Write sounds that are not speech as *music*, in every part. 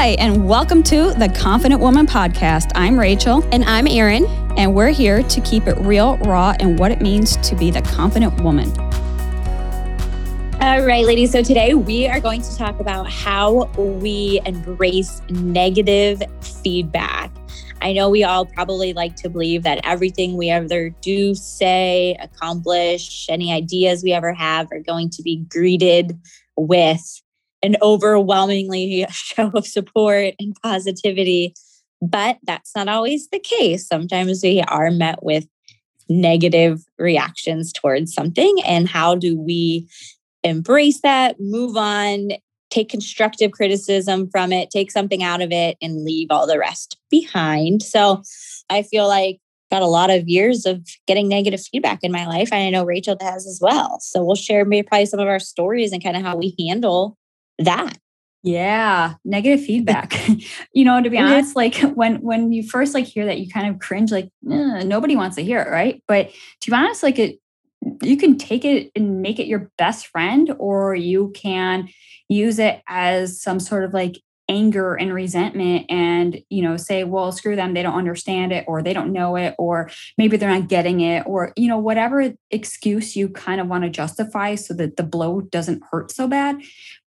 Hi, and welcome to the Confident Woman Podcast. I'm Rachel. And I'm Erin. And we're here to keep it real, raw, and what it means to be the confident woman. All right, ladies. So today we are going to talk about how we embrace negative feedback. I know we all probably like to believe that everything we ever do, say, accomplish, any ideas we ever have are going to be greeted with an overwhelmingly *laughs* show of support and positivity. But that's not always the case. Sometimes we are met with negative reactions towards something. And how do we embrace that, move on, take constructive criticism from it, take something out of it, and leave all the rest behind? So I feel like got a lot of years of getting negative feedback in my life. And I know Rachel has as well. So we'll share maybe probably some of our stories and kind of how we handle that. Yeah negative feedback. *laughs* *laughs* You know to be oh, honest like *laughs* when when you first like hear that you kind of cringe like nobody wants to hear it right? But to be honest like it you can take it and make it your best friend or you can use it as some sort of like anger and resentment and you know say well screw them they don't understand it or they don't know it or maybe they're not getting it or you know whatever excuse you kind of want to justify so that the blow doesn't hurt so bad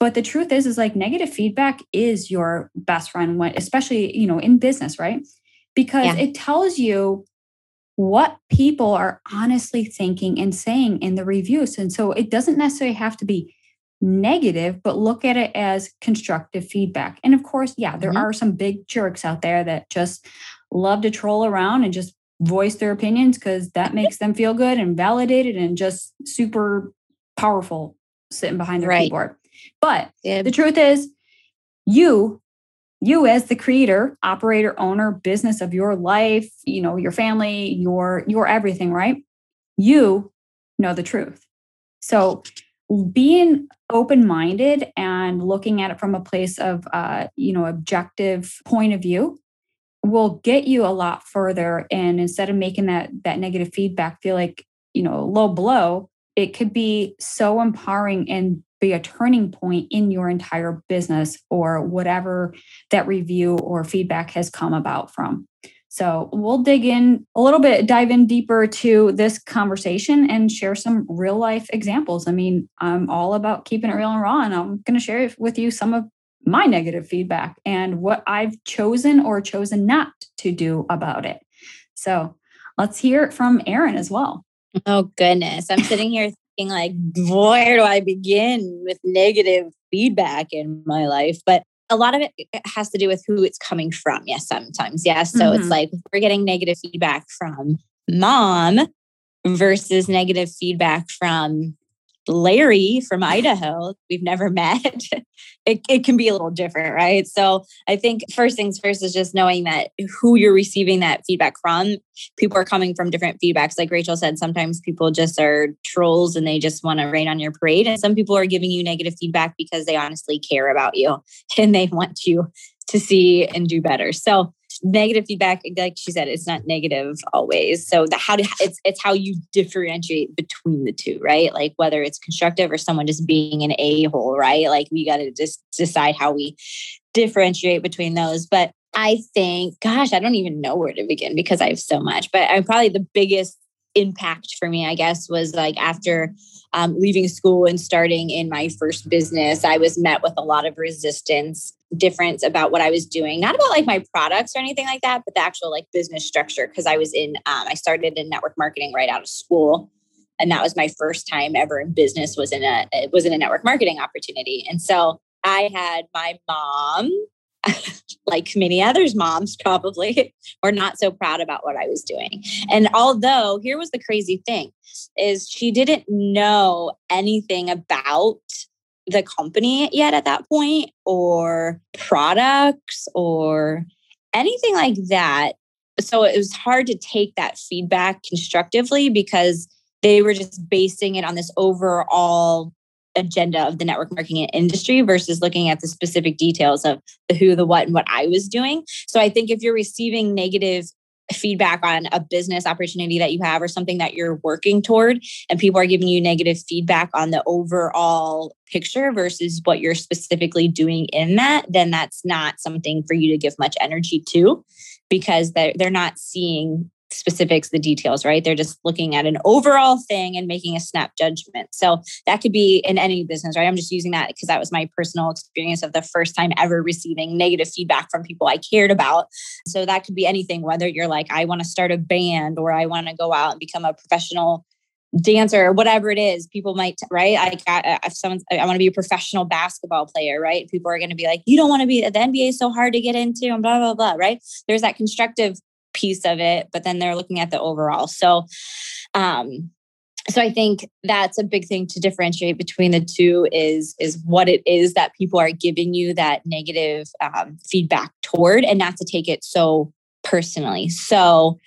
but the truth is is like negative feedback is your best friend when especially you know in business right because yeah. it tells you what people are honestly thinking and saying in the reviews and so it doesn't necessarily have to be negative, but look at it as constructive feedback. And of course, yeah, there mm-hmm. are some big jerks out there that just love to troll around and just voice their opinions because that *laughs* makes them feel good and validated and just super powerful sitting behind their right. keyboard. But yeah. the truth is, you, you as the creator, operator, owner, business of your life, you know, your family, your your everything, right? You know the truth. So being open minded and looking at it from a place of uh, you know objective point of view will get you a lot further and instead of making that that negative feedback feel like you know low blow it could be so empowering and be a turning point in your entire business or whatever that review or feedback has come about from so we'll dig in a little bit, dive in deeper to this conversation and share some real life examples. I mean, I'm all about keeping it real and raw, and I'm going to share with you some of my negative feedback and what I've chosen or chosen not to do about it. So let's hear it from Erin as well. Oh, goodness. I'm sitting here thinking, like, where do I begin with negative feedback in my life? But a lot of it has to do with who it's coming from. Yes, sometimes. Yes. So mm-hmm. it's like we're getting negative feedback from mom versus negative feedback from Larry from Idaho, we've never *laughs* met, it, it can be a little different, right? So I think first things first is just knowing that who you're receiving that feedback from. People are coming from different feedbacks. Like Rachel said, sometimes people just are trolls and they just want to rain on your parade. And some people are giving you negative feedback because they honestly care about you *laughs* and they want you to see and do better. So negative feedback like she said it's not negative always. So the how to it's it's how you differentiate between the two right? Like whether it's constructive or someone just being an a-hole right? Like we got to just decide how we differentiate between those. But i think gosh i don't even know where to begin because i have so much. But i'm probably the biggest impact for me i guess was like after um, leaving school and starting in my first business i was met with a lot of resistance difference about what I was doing, not about like my products or anything like that, but the actual like business structure. Cause I was in, um, I started in network marketing right out of school. And that was my first time ever in business was in a, it was in a network marketing opportunity. And so I had my mom, *laughs* like many others moms probably *laughs* were not so proud about what I was doing. And although here was the crazy thing is she didn't know anything about the company yet at that point or products or anything like that. So it was hard to take that feedback constructively because they were just basing it on this overall agenda of the network marketing industry versus looking at the specific details of the who, the what, and what I was doing. So I think if you're receiving negative feedback on a business opportunity that you have or something that you're working toward and people are giving you negative feedback on the overall picture versus what you're specifically doing in that then that's not something for you to give much energy to because they're, they're not seeing specifics, the details, right? They're just looking at an overall thing and making a snap judgment. So that could be in any business, right? I'm just using that because that was my personal experience of the first time ever receiving negative feedback from people I cared about. So that could be anything, whether you're like, I want to start a band or I want to go out and become a professional dancer or whatever it is people might right i got if someone's i want to be a professional basketball player right people are going to be like you don't want to be the nba is so hard to get into and blah blah blah right there's that constructive piece of it, but then they're looking at the overall. So, um, so I think that's a big thing to differentiate between the two is is what it is that people are giving you that negative um, feedback toward, and not to take it so personally. So,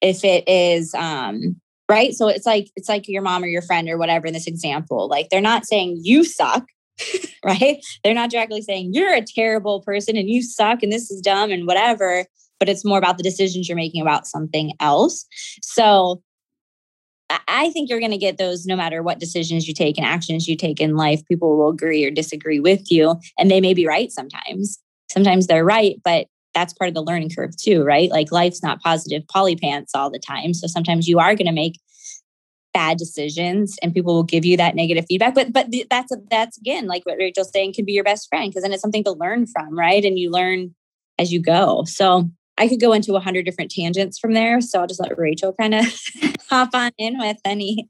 if it is um, right, so it's like it's like your mom or your friend or whatever in this example, like they're not saying you suck, *laughs* right? They're not directly saying you're a terrible person and you suck and this is dumb and whatever but it's more about the decisions you're making about something else. So I think you're going to get those no matter what decisions you take and actions you take in life. People will agree or disagree with you, and they may be right sometimes. Sometimes they're right, but that's part of the learning curve too, right? Like life's not positive poly pants all the time. So sometimes you are going to make bad decisions and people will give you that negative feedback but but that's that's again like what rachel's saying could be your best friend because then it's something to learn from right and you learn as you go so I could go into a hundred different tangents from there. So I'll just let Rachel kind of *laughs* *laughs* hop on in with any.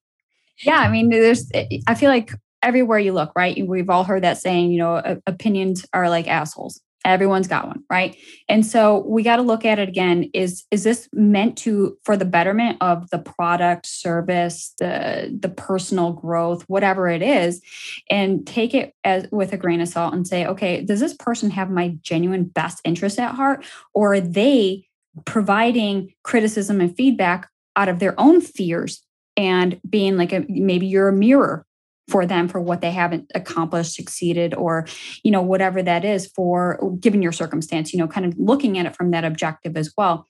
Yeah, I mean, there's. Eh, I feel like everywhere you look, right? We've all heard that saying. You know, opinions are like assholes. Everyone's got one, right? And so we got to look at it again. Is is this meant to for the betterment of the product, service, the the personal growth, whatever it is, and take it as with a grain of salt and say, okay, does this person have my genuine best interest at heart, or are they providing criticism and feedback out of their own fears and being like a maybe you're a mirror for them for what they haven't accomplished succeeded or you know whatever that is for given your circumstance you know kind of looking at it from that objective as well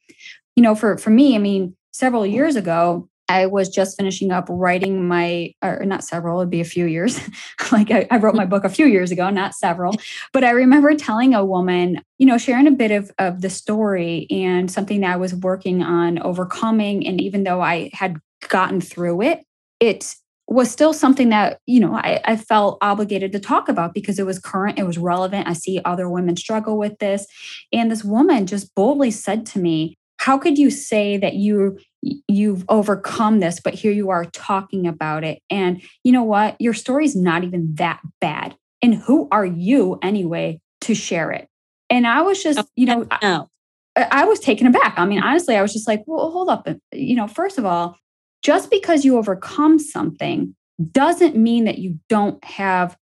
you know for for me i mean several years ago I was just finishing up writing my, or not several, it'd be a few years. *laughs* like I, I, wrote my book a few years ago, not several. But I remember telling a woman, you know, sharing a bit of, of the story and something that I was working on overcoming. And even though I had gotten through it, it's was still something that you know I, I, felt obligated to talk about because it was current it was relevant. I see other women struggle with this. And this woman just boldly said to me how could you say that you you've overcome this but here you are talking about it? And you know what? Your story's not even that bad. And who are you anyway to share it? And i was just oh, you know I, I was taken aback. I mean honestly i was just like well hold up uh, you know first of all just because you overcome something doesn't mean that you don't have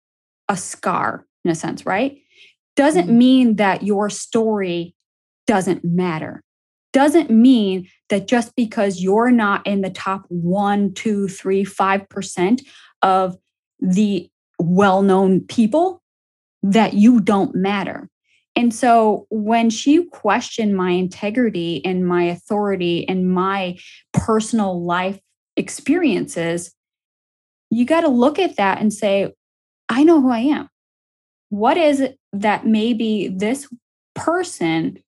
a scar in a sense, right? Doesn't mm-hmm. mean that your story doesn't matter. Doesn't mean that just because you're not in the top one, two, three, five percent of the well known people, that you don't matter. And so when she questioned my integrity and my authority and my personal life experiences, you got to look at that and say, I know who I am. What is it that maybe this person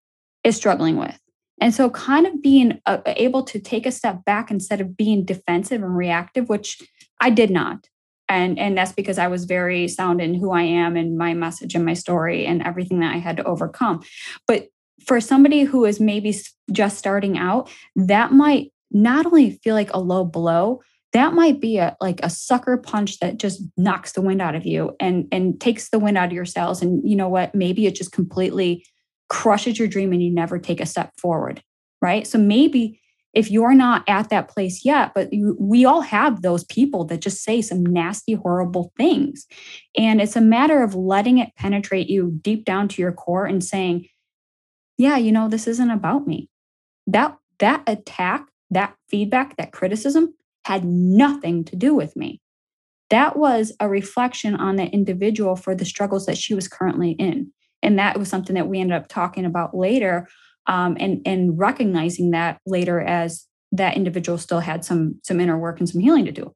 is struggling with? And so, kind of being uh, able to take a step back instead of being defensive and reactive, which I did not. And, and that's because I was very sound in who I am and my message and my story and everything that I had to overcome. But for somebody who is maybe just starting out, that might not only feel like a low blow, that might be a like a sucker punch that just knocks the wind out of you and and takes the wind out of your sails. And you know what? Maybe it just completely crushes your dream and you never take a step forward right? So maybe if you're not at that place yet but you, we all have those people that just say some nasty horrible things. And it's a matter of letting it penetrate you deep down to your core and saying yeah you know this isn't about me. That that attack that feedback, that criticism had nothing to do with me. That was a reflection on the individual for the struggles that she was currently in. And that was something that we ended up talking about later um, and and recognizing that later as that individual still had some some inner work and some healing to do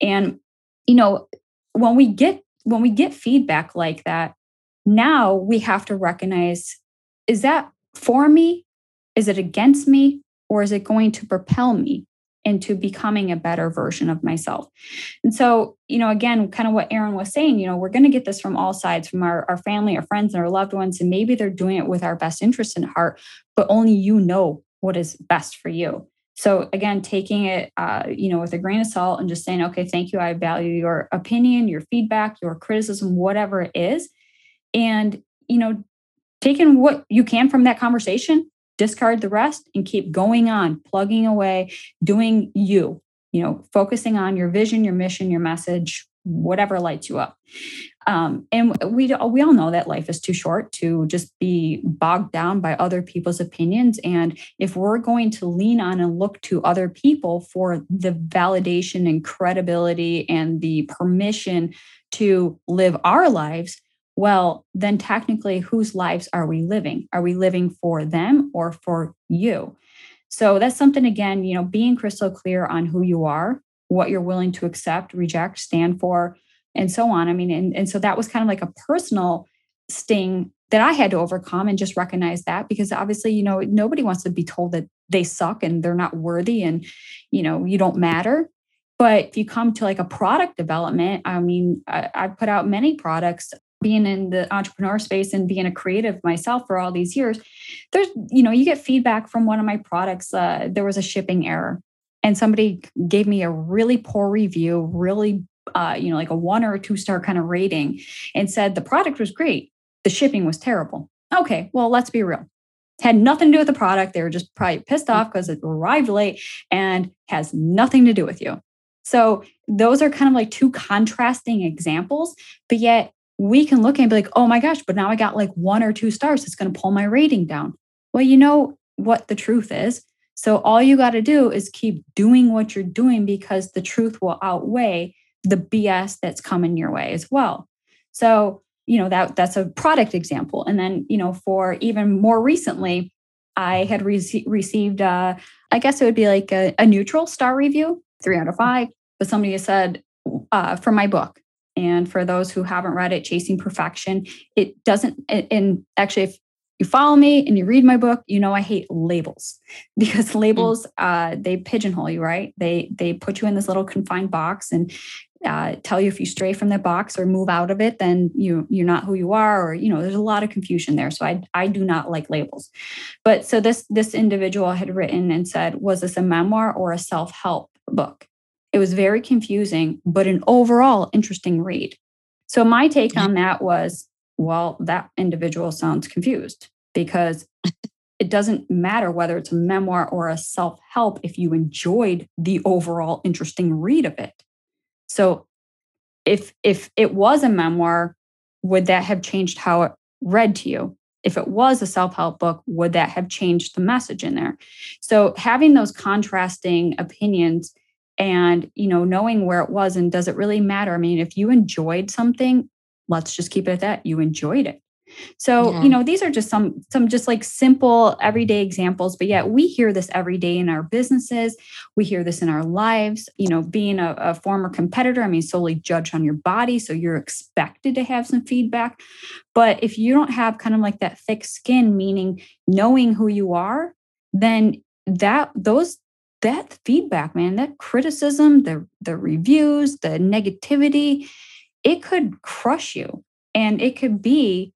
and you know when we get when we get feedback like that now we have to recognize is that for me is it against me or is it going to propel me into becoming a better version of myself. And so, you know, again, kind of what Erin was saying, you know, we're going to get this from all sides, from our, our family, our friends, and our loved ones. And maybe they're doing it with our best interest in heart, but only you know what is best for you. So again, taking it, uh, you know, with a grain of salt and just saying, okay, thank you. I value your opinion, your feedback, your criticism, whatever it is. And, you know, taking what you can from that conversation discard the rest and keep going on, plugging away, doing you, you know, focusing on your vision, your mission, your message, whatever lights you up. Um, and we we all know that life is too short to just be bogged down by other people's opinions. And if we're going to lean on and look to other people for the validation and credibility and the permission to live our lives, well, then technically, whose lives are we living? Are we living for them or for you? So that's something, again, you know, being crystal clear on who you are, what you're willing to accept, reject, stand for, and so on. I mean, and, and so that was kind of like a personal sting that I had to overcome and just recognize that because obviously, you know, nobody wants to be told that they suck and they're not worthy and, you know, you don't matter. But if you come to like a product development, I mean, I, I put out many products being in the entrepreneur space and being a creative myself for all these years there's you know you get feedback from one of my products uh, there was a shipping error. And somebody gave me a really poor review really uh, you know like a one or a two star kind of rating and said the product was great the shipping was terrible. Okay well let's be real. Had nothing to do with the product they were just probably pissed off because it arrived late and has nothing to do with you. So those are kind of like two contrasting examples but yet we can look and be like, oh my gosh, but now I got like one or two stars. It's going to pull my rating down. Well, you know what the truth is. So all you got to do is keep doing what you're doing because the truth will outweigh the BS that's coming your way as well. So, you know, that that's a product example. And then, you know, for even more recently, I had re- received, uh, I guess it would be like a, a, neutral star review, three out of five. But somebody said uh, for my book, and for those who haven't read it, Chasing Perfection, it doesn't, and actually, if you follow me and you read my book, you know I hate labels *laughs* because mm. labels uh, they pigeonhole you, right? They they put you in this little confined box and uh, tell you if you stray from that box or move out of it, then you you're not who you are, or you know there's a lot of confusion there. So I I do not like labels. But so this this individual had written and said, was this a memoir or a self help book? It was very confusing, but an overall interesting read. So my take mm-hmm. on that was well, that individual sounds confused because *laughs* it doesn't matter whether it's a memoir or a self help if you enjoyed the overall interesting read of it. So if if it was a memoir, would that have changed how it read to you? If it was a self help book, would that have changed the message in there? So having those contrasting opinions and you know knowing where it was and does it really matter? I mean if you enjoyed something let's just keep it at that you enjoyed it. So yeah. you know these are just some some just like simple everyday examples but yet we hear this every day in our businesses we hear this in our lives you know being a, a former competitor i mean solely judged on your body so you're expected to have some feedback. But if you don't have kind of like that thick skin meaning knowing who you are then that those that feedback, man, that criticism, the the reviews, the negativity, it could crush you. And it could be,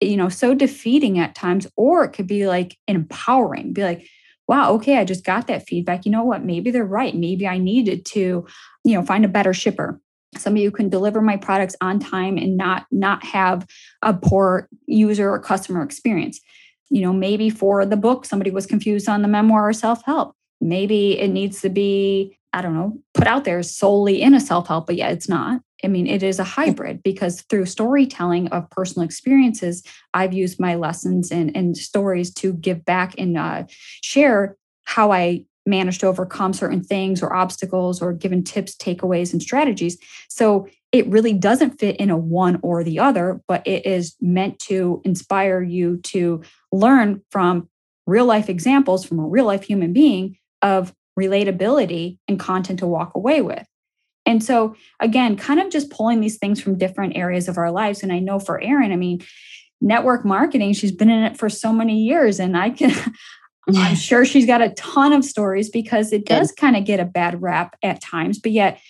you know, so defeating at times, or it could be like empowering, be like, wow, okay, I just got that feedback. You know what? Maybe they're right. Maybe I needed to, you know, find a better shipper somebody who can deliver my products on time and not not have a poor user or customer experience you know maybe for the book somebody was confused on the memoir or self-help maybe it needs to be i don't know put out there solely in a self-help but yeah it's not. I mean it is a hybrid because through storytelling of personal experiences i've used my lessons and, and stories to give back and uh, share how i managed to overcome certain things or obstacles or given tips takeaways and strategies. So it really doesn't fit in a one or the other but it is meant to inspire you to learn from real life examples from a real life human being of relatability and content to walk away with. And so, again, kind of just pulling these things from different areas of our lives. And I know for Erin, I mean, network marketing, she's been in it for so many years. And I can, *laughs* I'm sure she's got a ton of stories because it does kind of get a bad rap at times. But yet,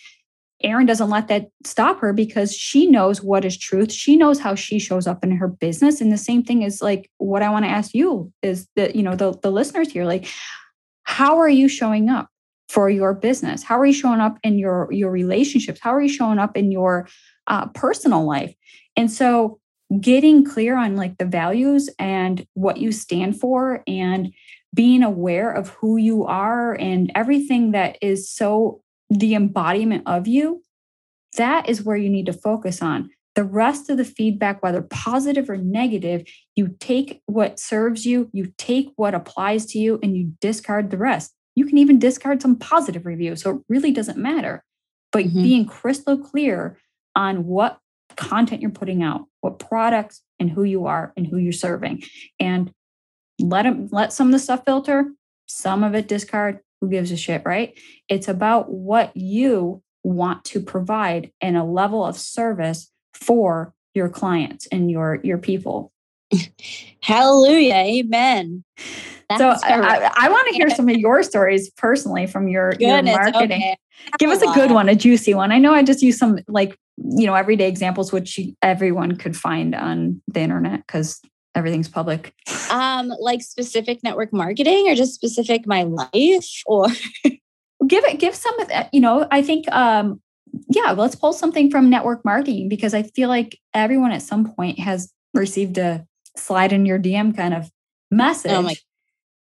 Erin doesn't let that stop her because she knows what is truth. She knows how she shows up in her business. And the same thing is like what I want to ask you is that, you know, the, the listeners here, like, how are you showing up for your business? How are you showing up in your your relationships? How are you showing up in your uh, personal life? And so getting clear on like the values and what you stand for and being aware of who you are and everything that is so the embodiment of you, that is where you need to focus on. The rest of the feedback, whether positive or negative, you take what serves you, you take what applies to you, and you discard the rest. You can even discard some positive reviews. So it really doesn't matter. But mm-hmm. being crystal clear on what content you're putting out, what products and who you are and who you're serving. And let them let some of the stuff filter, some of it discard, who gives a shit, right? It's about what you want to provide and a level of service for your clients and your your people. *laughs* Hallelujah. Amen. That's so I, I, want to hear some of your stories personally from your, your marketing. Okay. Give us a good one, a juicy one. I know I just use some like, you know, everyday examples, which everyone could find on the internet because everything's public um like specific network marketing or just specific my life or give it give some of that you know i think um yeah let's pull something from network marketing because i feel like everyone at some point has received a slide in your dm kind of message oh my,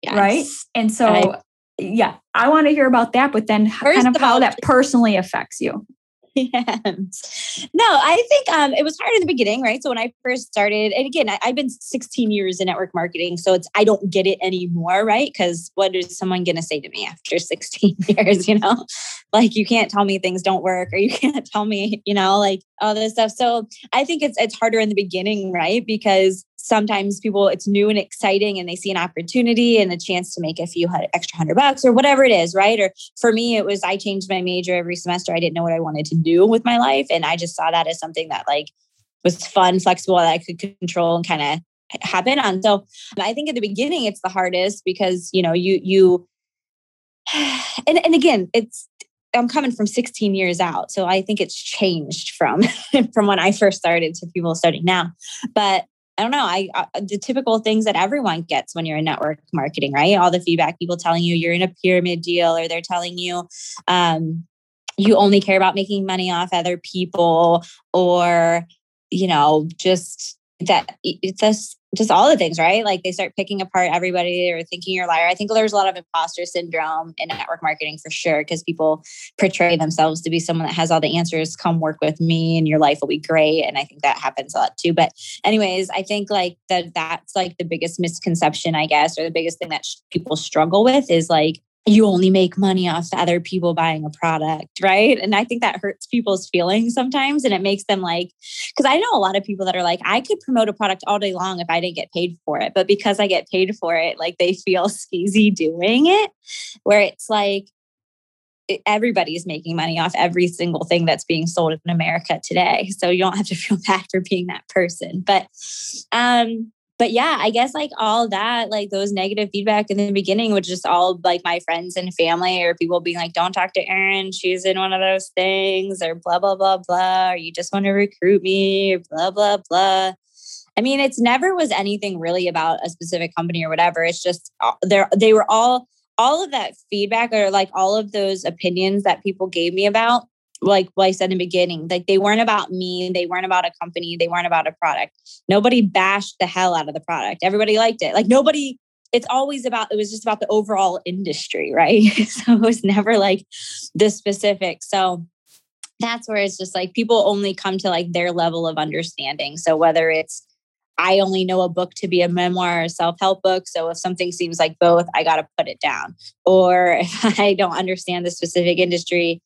yes. right? And so I, yeah i want to hear about that but then kind of how that personally affects you *laughs* Yes. No, I think um, it was hard in the beginning, right? So when I first started, and again, I, have been 16 years in network marketing, so it's I don't get it anymore, right? Because what is someone going to say to me after *laughs* 16 years? You know, like you can't tell me things don't work, or you can't tell me, you know, like all this stuff. So I think it's it's harder in the beginning, right? Because sometimes people it's new and exciting and they see an opportunity and a chance to make a few extra hundred bucks or whatever it is right? Or for me it was i changed my major every semester. I didn't know what i wanted to do with my life. And i just saw that as something that like was fun flexible that i could control and kind of happen on. So i think at the beginning it's the hardest because you know you you *sighs* and, and again it's I'm coming from 16 years out, so I think it's changed from *laughs* from when I first started to people starting now. But I don't know. I, uh, the typical things that everyone gets when you're in network marketing, right? All the feedback people telling you you're in a pyramid deal, or they're telling you um, you only care about making money off other people, or you know, just that it's just just all the things, right? Like they start picking apart everybody or thinking you're a liar. I think there's a lot of imposter syndrome in network marketing for sure, because people portray themselves to be someone that has all the answers. Come work with me and your life will be great. And I think that happens a lot too. But anyways, I think like that that's like the biggest misconception, I guess, or the biggest thing that sh- people struggle with is like you only make money off other people buying a product, right? And I think that hurts people's feelings sometimes. And it makes them like, because I know a lot of people that are like, I could promote a product all day long if I didn't get paid for it. But because I get paid for it, like they feel *laughs* skeezy doing it, where it's like, everybody is making money off every single thing that's being sold in America today. So you don't have to feel *laughs* bad for being that person. But um but yeah, I guess like all that, like those negative feedback in the beginning, which just all like my friends and family or people being like, don't talk to Erin, she's in one of those things, or blah, blah, blah, blah, or you just want to recruit me, or blah, blah, blah. I mean, it's never was anything really about a specific company or whatever. It's just uh, they they were all all of that feedback or like all of those opinions that people gave me about like what I said in the beginning, like they weren't about me, they weren't about a company, they weren't about a product. Nobody bashed the hell out of the product. Everybody liked it. Like nobody, it's always about, it was just about the overall industry, right? *laughs* so it was never like the specific. So that's where it's just like people only come to like their level of understanding. So whether it's I only know a book to be a memoir or self help book. So if something seems like both, I got to put it down. Or if *laughs* I don't understand the specific industry,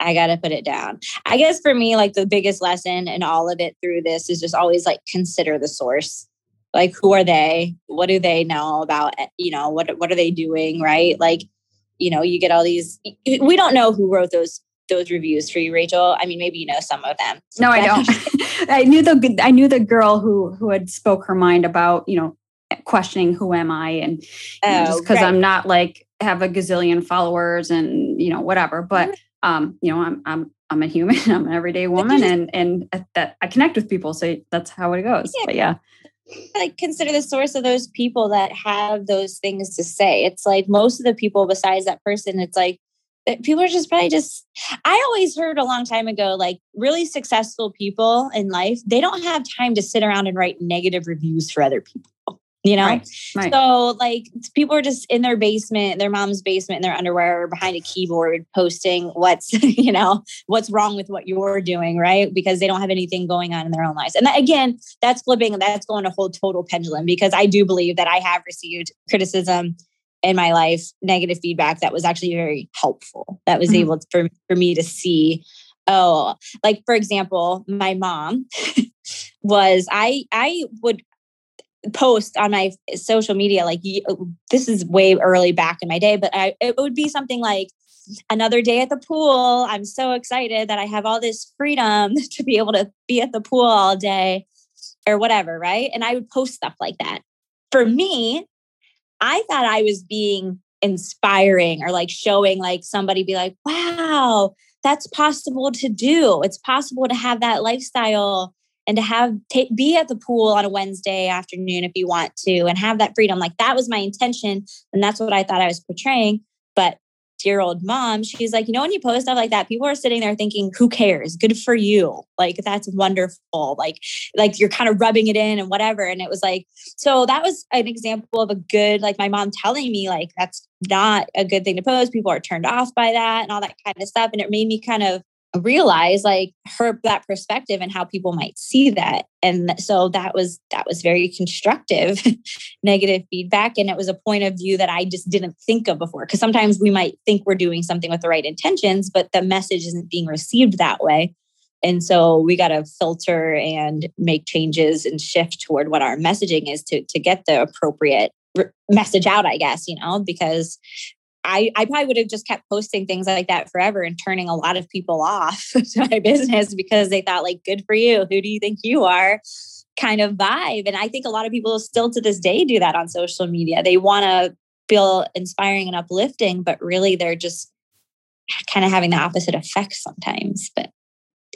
I got to put it down. I guess for me, like the biggest lesson in all of it through this is just always like consider the source. like who are they what do they know about eh, you know what what are they doing right like you know you get all these we don't know who wrote those those reviews for you rachel i mean maybe you know some of them no i *laughs* don't *laughs* i knew the i knew the girl who who had spoke her mind about you know questioning who am i and oh, just because right. i'm not like have a gazillion followers and you know whatever but mm-hmm. Um you know i'm i'm i'm a human *laughs* i'm an everyday woman and and that i connect with people so that's how it goes yeah. but yeah. Like consider the source of those people that have those things to say. It's like most of the people besides that person it's like eh, people are just probably just i always heard a long time ago like really successful people in life they don't have time to sit around and write negative reviews for other people you know right, right. so like people are just in their basement their mom's basement in their underwear behind a keyboard posting what's *laughs* you know what's wrong with what you're doing right because they don't have anything going on in their own lives and that, again that's flipping that's going to hold total pendulum because i do believe that i have received criticism in my life negative feedback that was actually very helpful that was mm-hmm. able to, for, for me to see oh like for example my mom *laughs* was i i would post on my social media like uh, this is way early back in my day but I, it would be something like another day at the pool. I'm so excited that i have all this freedom *laughs* to be able to be at the pool all day or whatever right? And i would post stuff like that. For me i thought i was being inspiring or like showing like somebody be like wow that's possible to do. It's possible to have that lifestyle and to have be at the pool on a Wednesday afternoon if you want to and have that freedom. Like that was my intention. And that's what I thought I was portraying. But dear old mom, she's like, you know, when you post stuff like that, people are sitting there thinking, who cares? Good for you. Like that's wonderful. Like, like you're kind of rubbing it in and whatever. And it was like, so that was an example of a good, like my mom telling me, like, that's not a good thing to post. People are turned off by that and all that kind of stuff. And it made me kind of realize like her that perspective and how people might see that. And so that was that was very constructive *laughs* negative feedback. And it was a point of view that i just didn't think of before because sometimes we might think we're doing something with the right intentions but the message isn't being received that way. And so we got to filter and make changes and shift toward what our messaging is to to get the appropriate message out i guess you know because I, I probably would have just kept posting things like that forever and turning a lot of people off *laughs* to my business because they thought like good for you. Who do you think you are? kind of vibe. And i think a lot of people still to this day do that on social media. They want to feel inspiring and uplifting but really they're just kind of having the opposite effect sometimes but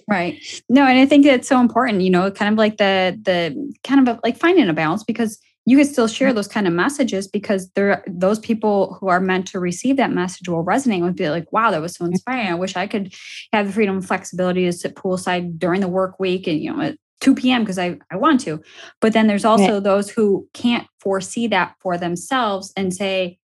right. No and i think it's so important you know kind of like the the kind of like finding a balance because you can still share mm. those kind of messages because there those people who are meant to receive that message will resonate with be like wow that was so inspiring i wish i could have the freedom and flexibility to sit poolside during the work week and you know at 2 p.m because i i want to but then there's also right. those who can't foresee that for themselves and say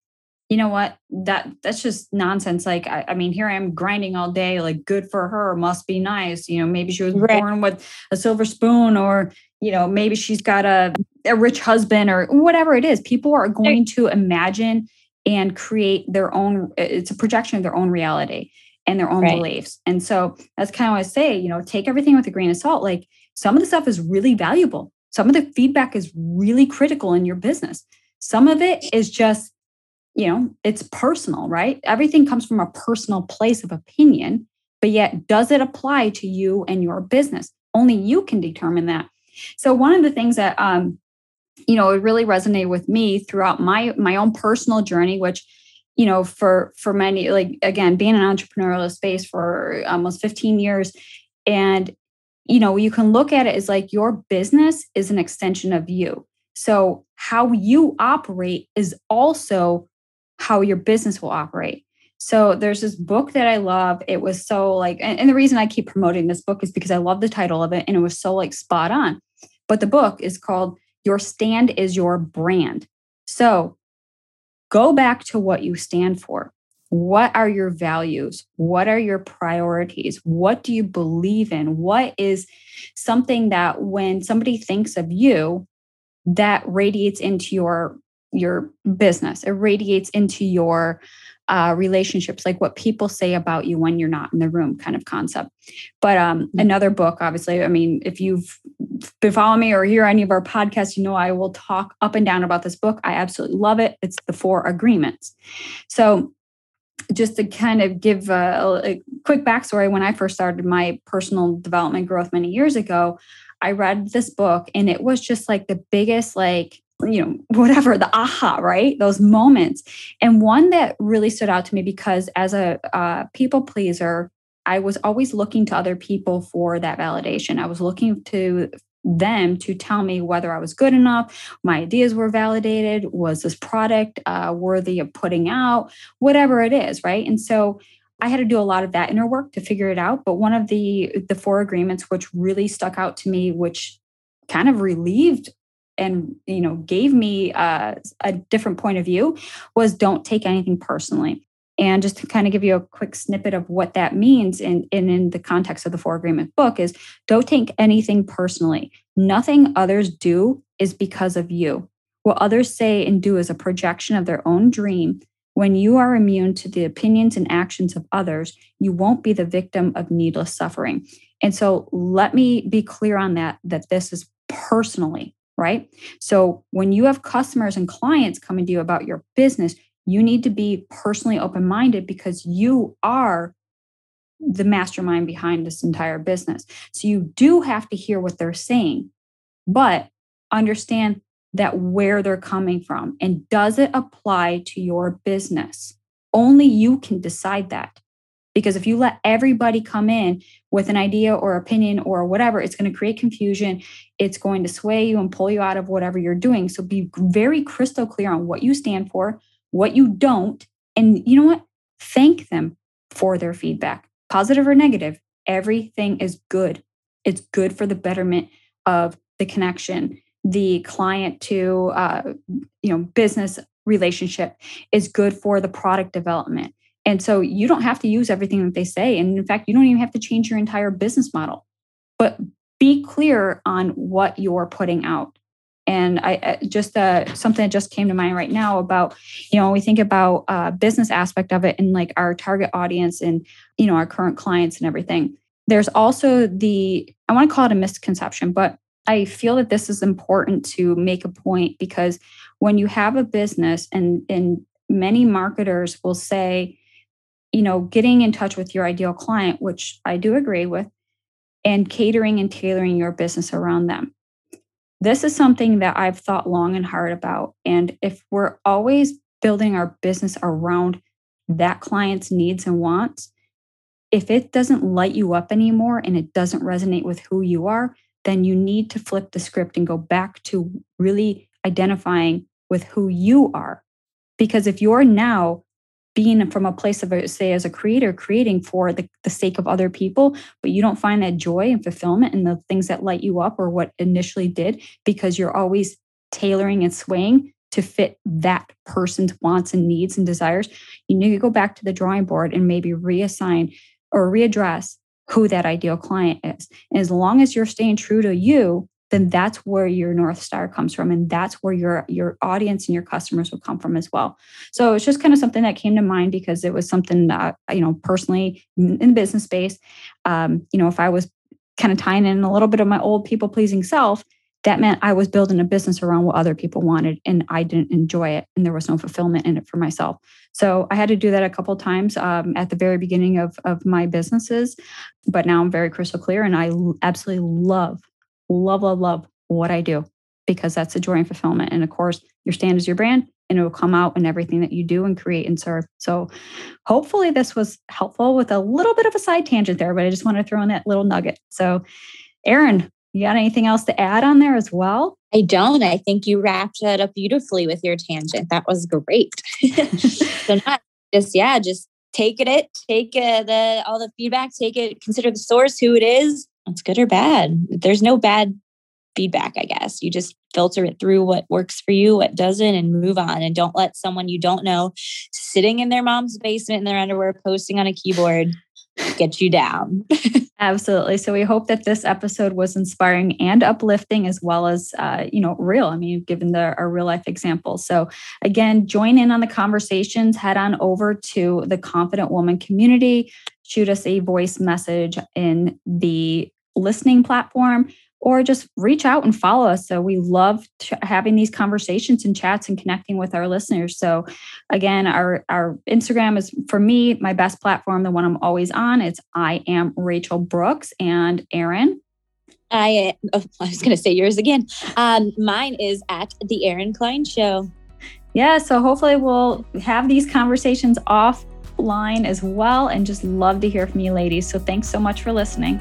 you know what that that's just nonsense like I, I, mean here i am grinding all day like good for her must be nice you know maybe she was right. born with a silver spoon or you know maybe she's got a, a rich husband or whatever it is people are going to imagine and create their own it's a projection of their own reality and their own right. beliefs and so that's kind of what i say you know take everything with a grain of salt like some of the stuff is really valuable some of the feedback is really critical in your business some of it is just you know, it's personal, right? Everything comes from a personal place of opinion, but yet does it apply to you and your business? Only you can determine that. So one of the things that um, you know, it really resonated with me throughout my my own personal journey, which you know, for for many, like again, being an entrepreneurial space for almost 15 years, and you know, you can look at it as like your business is an extension of you. So how you operate is also how your business will operate. So there's this book that I love. It was so like, and, and, the reason I keep promoting this book is because I love the title of it and it was so like spot on. But the book is called Your Stand is Your Brand. So go back to what you stand for. What are your values? What are your priorities? What do you believe in? What is something that when somebody thinks of you, that radiates into your your business it radiates into your uh, relationships, like what people say about you when you're not in the room, kind of concept. But um, mm-hmm. another book, obviously, I mean, if you've been following me or hear any of our podcasts, you know I will talk up and down about this book. I absolutely love it. It's The Four Agreements. So just to kind of give a, a, quick backstory, when I first started my personal development growth many years ago, I read this book and it was just like the biggest, like, you know, whatever, the aha, right? Those moments. And one that really stood out to me because as a uh, people pleaser, I was always looking to other people for that validation. I was looking to them to tell me whether I was good enough, my ideas were validated, was this product uh, worthy of putting out, whatever it is, right? And so I had to do a lot of that inner work to figure it out. But one of the the four agreements, which really stuck out to me, which kind of relieved and you know gave me uh, a different point of view, was don't take anything personally. And just to kind of give you a quick snippet of what that means in, in, in the context of the Four Agreement book is don't take anything personally. Nothing others do is because of you. What others say and do is a projection of their own dream. When you are immune to the opinions and actions of others, you won't be the victim of needless suffering. And so let me be clear on that, that this is personally, right? So when you have customers and clients coming to you about your business, you need to be personally open minded because you are the mastermind behind this entire business. So you do have to hear what they're saying, but understand that where they're coming from and does it apply to your business? Only you can decide that. Because if you let everybody come in with an idea or opinion or whatever, it's going to create confusion. It's going to sway you and pull you out of whatever you're doing. So be very crystal clear on what you stand for, what you don't. And you know what? Thank them for their feedback, positive or negative. Everything is good. It's good for the betterment of the connection, the client to uh, you know business relationship is good for the product development. And so you don't have to use everything that they say. And in fact, you don't even have to change your entire business model. But be clear on what you're putting out and I just uh, something that just came to mind right now about you know we think about uh, business aspect of it and like our target audience and you know our current clients and everything. There's also the I want to call it a misconception, but I feel that this is important to make a point because when you have a business and and many marketers will say, you know, getting in touch with your ideal client, which I do agree with, and catering and tailoring your business around them this is something that I've thought long and hard about. And if we're always building our business around that client's needs and wants, if it doesn't light you up anymore and it doesn't resonate with who you are, then you need to flip the script and go back to really identifying with who you are. Because if you're now being from a place of, uh, say, as a creator, creating for the, the sake of other people, but you don't find that joy and fulfillment in the things that light you up or what initially did because you're always tailoring and swaying to fit that person's wants and needs and desires, you need to go back to the drawing board and maybe reassign or readdress who that ideal client is. And as long as you're staying true to you, then that's where your north star comes from and that's where your your audience and your customers will come from as well. So it's just kind of something that came to mind because it was something that you know personally in the business space um, you know if i was kind of tying in a little bit of my old people pleasing self that meant i was building a business around what other people wanted and i didn't enjoy it and there was no fulfillment in it for myself. So i had to do that a couple times um, at the very beginning of, of my businesses but now i'm very crystal clear and i absolutely love love, love, love what I do because that's the joy and fulfillment. And of course, your stand is your brand and it will come out in everything that you do and create and serve. So hopefully this was helpful with a little bit of a side tangent there, but I just want to throw in that little nugget. So Erin, you got anything else to add on there as well? I don't. I think you wrapped that up beautifully with your tangent. That was great. *laughs* so not just yeah, just take it, it take the all the feedback, take it, consider the source, who it is, it's good or bad. There's no bad feedback, I guess. You just filter it through what works for you, what doesn't, and move on. And don't let someone you don't know sitting in their mom's basement in their underwear posting on a keyboard get you down. *laughs* Absolutely. So we hope that this episode was inspiring and uplifting, as well as uh, you know real. I mean, given the our real life examples. So again, join in on the conversations. Head on over to the Confident Woman community. Shoot us a voice message in the listening platform or just reach out and follow us. So we love ch- having these conversations and chats and connecting with our listeners. So again, our our Instagram is for me my best platform, the one I'm always on. It's I am Rachel Brooks and Erin. I oh, *laughs* I was going to say yours again. Um, mine is at the Erin Klein Show. Yeah, so hopefully we'll have these conversations offline as well, and just love to hear from you, ladies. So thanks so much for listening.